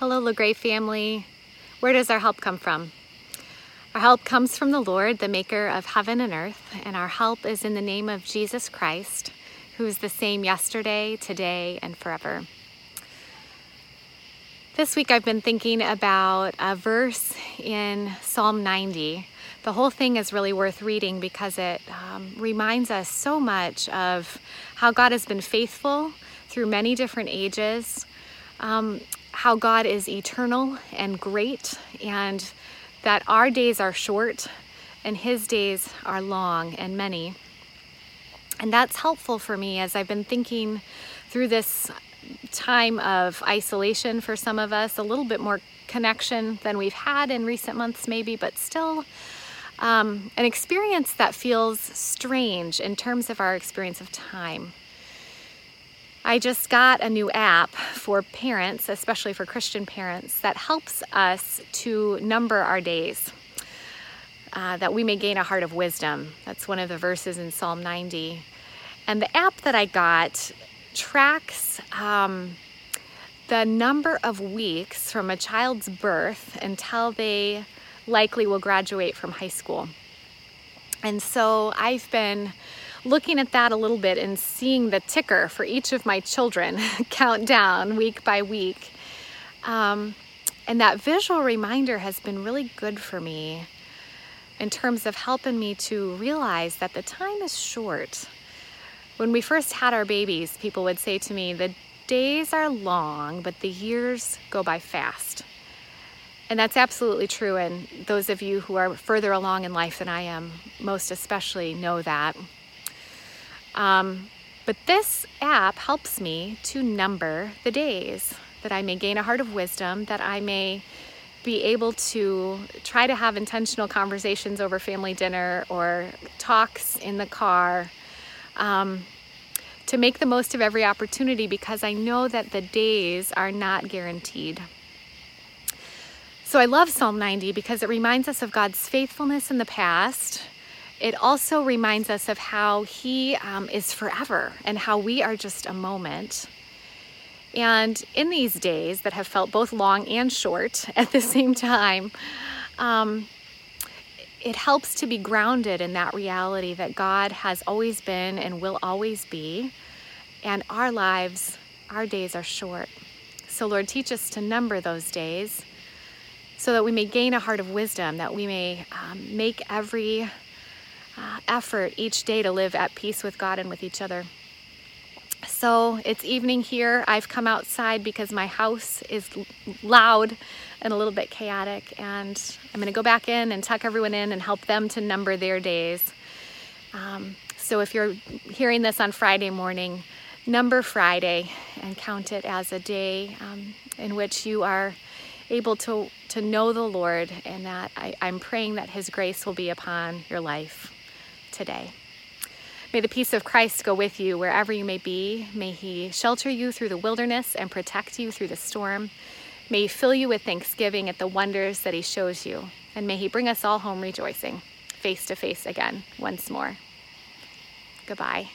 Hello, LaGray family. Where does our help come from? Our help comes from the Lord, the maker of heaven and earth, and our help is in the name of Jesus Christ, who is the same yesterday, today, and forever. This week I've been thinking about a verse in Psalm 90. The whole thing is really worth reading because it um, reminds us so much of how God has been faithful through many different ages, um, how God is eternal and great, and that our days are short and His days are long and many. And that's helpful for me as I've been thinking through this time of isolation for some of us, a little bit more connection than we've had in recent months, maybe, but still um, an experience that feels strange in terms of our experience of time. I just got a new app for parents, especially for Christian parents, that helps us to number our days. Uh, that we may gain a heart of wisdom. That's one of the verses in Psalm 90. And the app that I got tracks um, the number of weeks from a child's birth until they likely will graduate from high school. And so I've been looking at that a little bit and seeing the ticker for each of my children count down week by week. Um, and that visual reminder has been really good for me in terms of helping me to realize that the time is short. When we first had our babies, people would say to me, the days are long, but the years go by fast. And that's absolutely true. And those of you who are further along in life than I am, most especially, know that. Um, but this app helps me to number the days that I may gain a heart of wisdom, that I may be able to try to have intentional conversations over family dinner or talks in the car. Um, to make the most of every opportunity because I know that the days are not guaranteed. So I love Psalm 90 because it reminds us of God's faithfulness in the past it also reminds us of how He um, is forever and how we are just a moment. And in these days that have felt both long and short at the same time, um, it helps to be grounded in that reality that God has always been and will always be, and our lives, our days are short. So, Lord, teach us to number those days so that we may gain a heart of wisdom, that we may um, make every effort each day to live at peace with God and with each other. So it's evening here. I've come outside because my house is loud and a little bit chaotic, and I'm going to go back in and tuck everyone in and help them to number their days. Um, so if you're hearing this on Friday morning, number Friday and count it as a day um, in which you are able to, to know the Lord, and that I, I'm praying that His grace will be upon your life today. May the peace of Christ go with you wherever you may be. May He shelter you through the wilderness and protect you through the storm. May He fill you with thanksgiving at the wonders that He shows you. And may He bring us all home rejoicing, face to face again once more. Goodbye.